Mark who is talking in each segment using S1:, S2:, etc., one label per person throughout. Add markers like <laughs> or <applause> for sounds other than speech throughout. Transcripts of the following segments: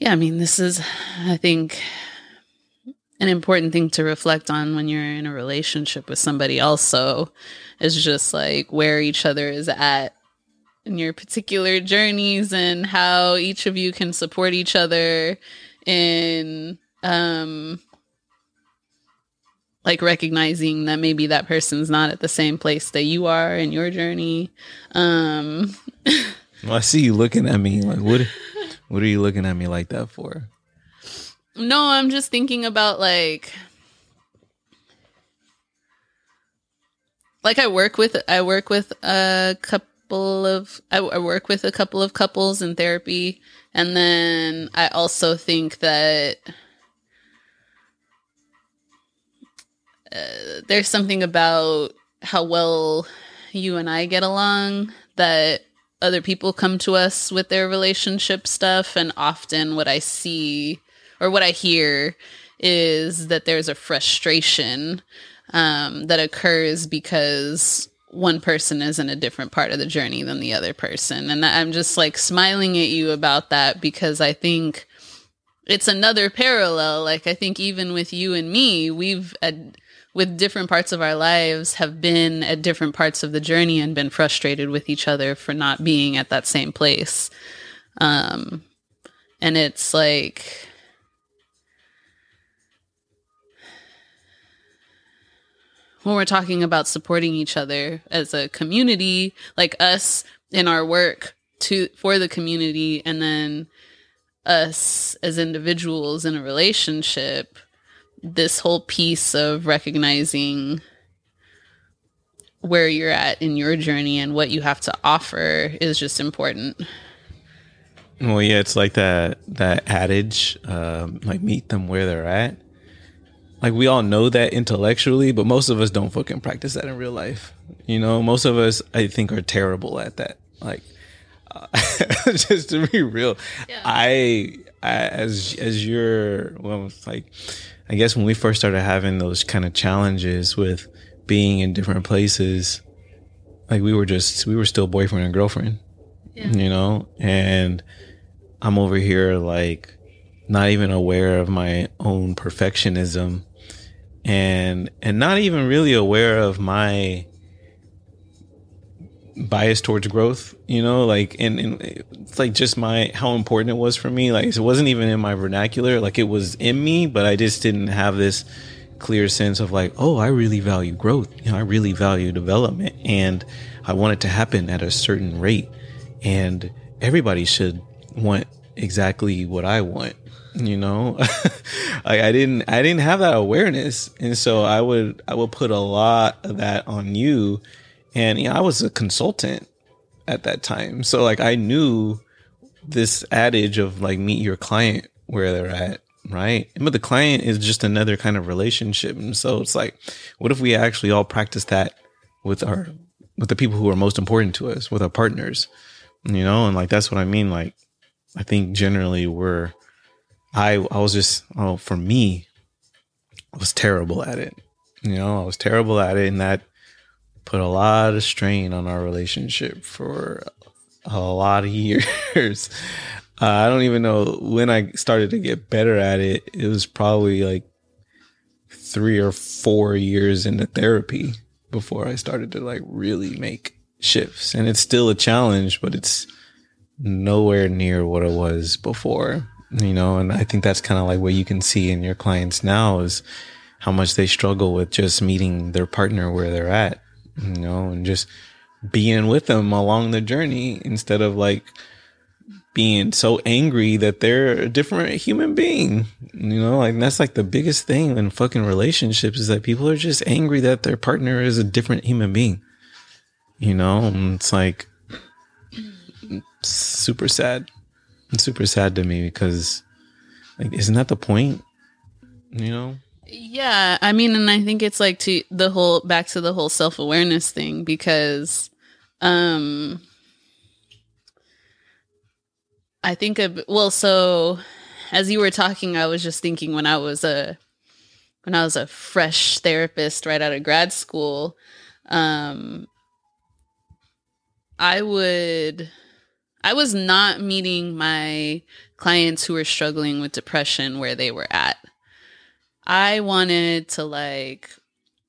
S1: yeah, I mean, this is, I think, an important thing to reflect on when you're in a relationship with somebody also is just like where each other is at in your particular journeys and how each of you can support each other in um like recognizing that maybe that person's not at the same place that you are in your journey. Um <laughs>
S2: well, i see you looking at me like what what are you looking at me like that for?
S1: No i'm just thinking about like like i work with i work with a couple of I, I work with a couple of couples in therapy. And then i also think that uh, there's something about how well you and I get along that other people come to us with their relationship stuff. And often what I see or what I hear is that there's a frustration um, that occurs because one person is in a different part of the journey than the other person. And I'm just like smiling at you about that because I think it's another parallel. Like, I think even with you and me, we've. Ad- with different parts of our lives have been at different parts of the journey and been frustrated with each other for not being at that same place. Um, and it's like, when we're talking about supporting each other as a community, like us in our work to for the community, and then us as individuals in a relationship this whole piece of recognizing where you're at in your journey and what you have to offer is just important.
S2: Well, yeah, it's like that that adage, um, like meet them where they're at. Like we all know that intellectually, but most of us don't fucking practice that in real life. You know, most of us, I think, are terrible at that. Like, uh, <laughs> just to be real, yeah. I, I, as as you're, well, like I guess when we first started having those kind of challenges with being in different places, like we were just, we were still boyfriend and girlfriend, yeah. you know? And I'm over here like not even aware of my own perfectionism and, and not even really aware of my, bias towards growth, you know, like, and, and it's like just my, how important it was for me. Like, it wasn't even in my vernacular. Like, it was in me, but I just didn't have this clear sense of like, oh, I really value growth. You know, I really value development and I want it to happen at a certain rate. And everybody should want exactly what I want you know <laughs> like i didn't i didn't have that awareness and so i would i would put a lot of that on you and know, I was a consultant at that time. So like I knew this adage of like meet your client where they're at, right? But the client is just another kind of relationship. And so it's like, what if we actually all practice that with our with the people who are most important to us, with our partners? You know, and like that's what I mean. Like I think generally we're I I was just oh for me I was terrible at it. You know, I was terrible at it and that put a lot of strain on our relationship for a lot of <laughs> years. Uh, I don't even know when I started to get better at it. It was probably like three or four years into therapy before I started to like really make shifts. And it's still a challenge, but it's nowhere near what it was before, you know? And I think that's kind of like what you can see in your clients now is how much they struggle with just meeting their partner where they're at you know, and just being with them along the journey instead of like being so angry that they're a different human being. You know, like that's like the biggest thing in fucking relationships is that people are just angry that their partner is a different human being. You know, and it's like super sad. It's super sad to me because like isn't that the point? You know?
S1: Yeah, I mean, and I think it's like to the whole back to the whole self awareness thing because, um, I think of well, so as you were talking, I was just thinking when I was a when I was a fresh therapist right out of grad school, um, I would I was not meeting my clients who were struggling with depression where they were at. I wanted to like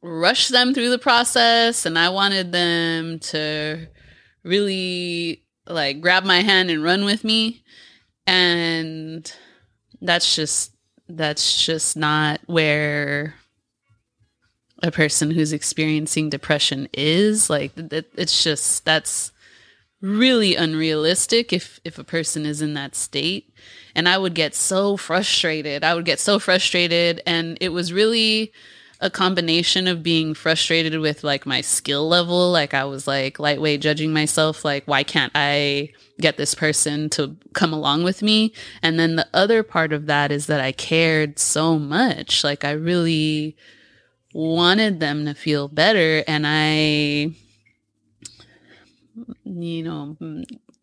S1: rush them through the process and I wanted them to really like grab my hand and run with me. And that's just that's just not where a person who's experiencing depression is like it's just that's really unrealistic if if a person is in that state and i would get so frustrated. I would get so frustrated and it was really a combination of being frustrated with like my skill level. Like i was like lightweight judging myself like why can't i get this person to come along with me? And then the other part of that is that i cared so much. Like i really wanted them to feel better and i you know,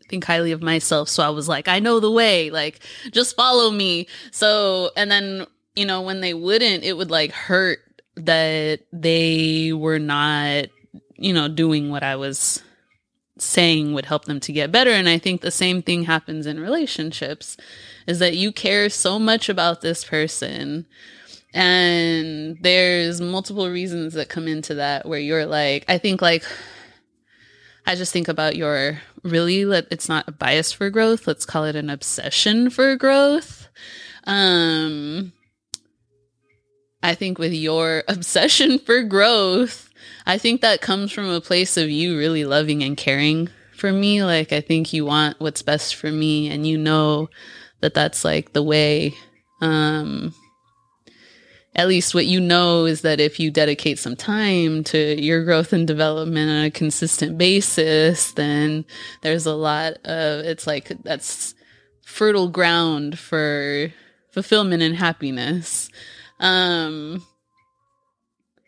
S1: think highly of myself. So I was like, I know the way, like, just follow me. So, and then, you know, when they wouldn't, it would like hurt that they were not, you know, doing what I was saying would help them to get better. And I think the same thing happens in relationships is that you care so much about this person. And there's multiple reasons that come into that where you're like, I think like I just think about your really, it's not a bias for growth. Let's call it an obsession for growth. Um, I think with your <laughs> obsession for growth, I think that comes from a place of you really loving and caring for me. Like, I think you want what's best for me, and you know that that's like the way um, at least what you know is that if you dedicate some time to your growth and development on a consistent basis, then there's a lot of it's like that's fertile ground for fulfillment and happiness. Um,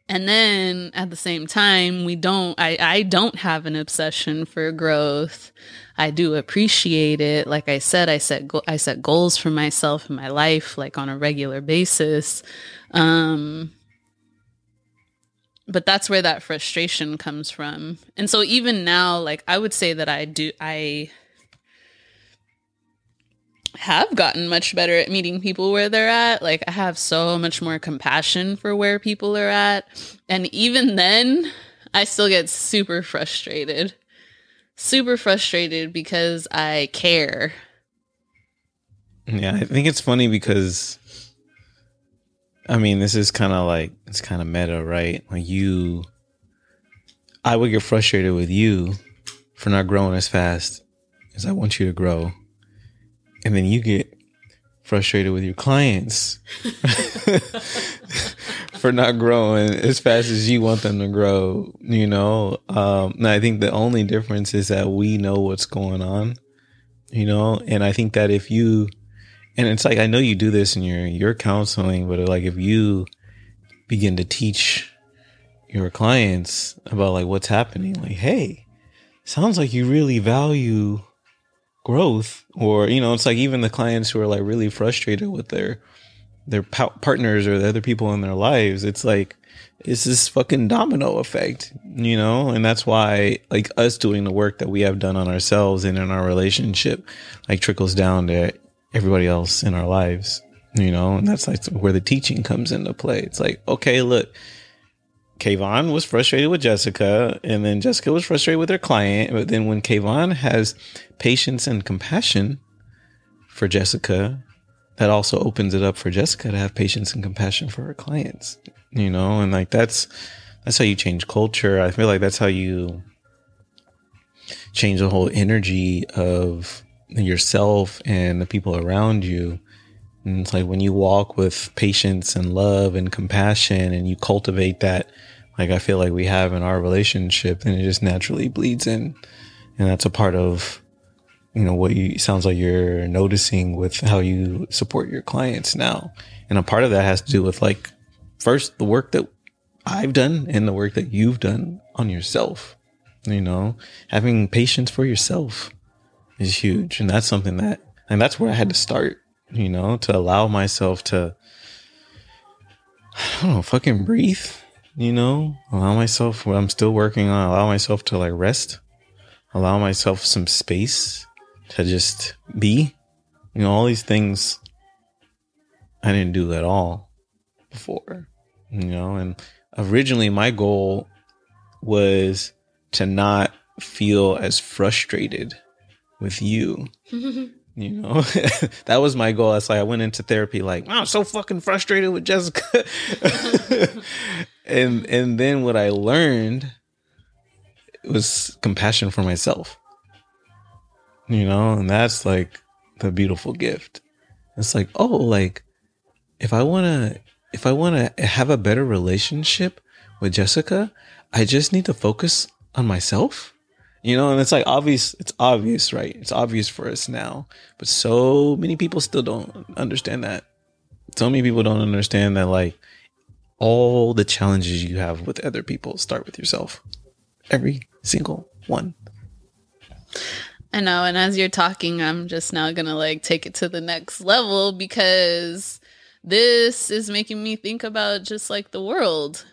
S1: and then at the same time, we don't, I, I don't have an obsession for growth. I do appreciate it. Like I said, I set, go- I set goals for myself in my life, like on a regular basis. Um, but that's where that frustration comes from. And so even now, like I would say that I do, I have gotten much better at meeting people where they're at. Like I have so much more compassion for where people are at. And even then, I still get super frustrated. Super frustrated because I care.
S2: Yeah, I think it's funny because I mean, this is kind of like it's kind of meta, right? Like you, I would get frustrated with you for not growing as fast as I want you to grow, and then you get frustrated with your clients <laughs> <laughs> for not growing as fast as you want them to grow. You know, um, and I think the only difference is that we know what's going on. You know, and I think that if you and it's like I know you do this in your your counseling, but like if you begin to teach your clients about like what's happening, like, hey, sounds like you really value growth, or you know, it's like even the clients who are like really frustrated with their their partners or the other people in their lives, it's like it's this fucking domino effect, you know? And that's why like us doing the work that we have done on ourselves and in our relationship like trickles down to everybody else in our lives, you know, and that's like where the teaching comes into play. It's like, okay, look, Kayvon was frustrated with Jessica, and then Jessica was frustrated with her client. But then when Kayvon has patience and compassion for Jessica, that also opens it up for Jessica to have patience and compassion for her clients, you know, and like that's that's how you change culture. I feel like that's how you change the whole energy of yourself and the people around you. And it's like when you walk with patience and love and compassion and you cultivate that, like I feel like we have in our relationship, and it just naturally bleeds in. And that's a part of, you know, what you sounds like you're noticing with how you support your clients now. And a part of that has to do with like, first, the work that I've done and the work that you've done on yourself. You know, having patience for yourself is huge. And that's something that, and that's where I had to start, you know, to allow myself to, I don't know, fucking breathe, you know, allow myself what I'm still working on, allow myself to like rest, allow myself some space to just be. You know, all these things I didn't do at all before. You know, and originally my goal was to not feel as frustrated with you. <laughs> you know, <laughs> that was my goal. That's like I went into therapy like, wow, I'm so fucking frustrated with Jessica. <laughs> and and then what I learned was compassion for myself. You know, and that's like the beautiful gift. It's like, oh, like if I want to if I want to have a better relationship with Jessica, I just need to focus on myself. You know, and it's like obvious, it's obvious, right? It's obvious for us now. But so many people still don't understand that. So many people don't understand that like all the challenges you have with other people start with yourself. Every single one.
S1: I know, and as you're talking, I'm just now gonna like take it to the next level because this is making me think about just like the world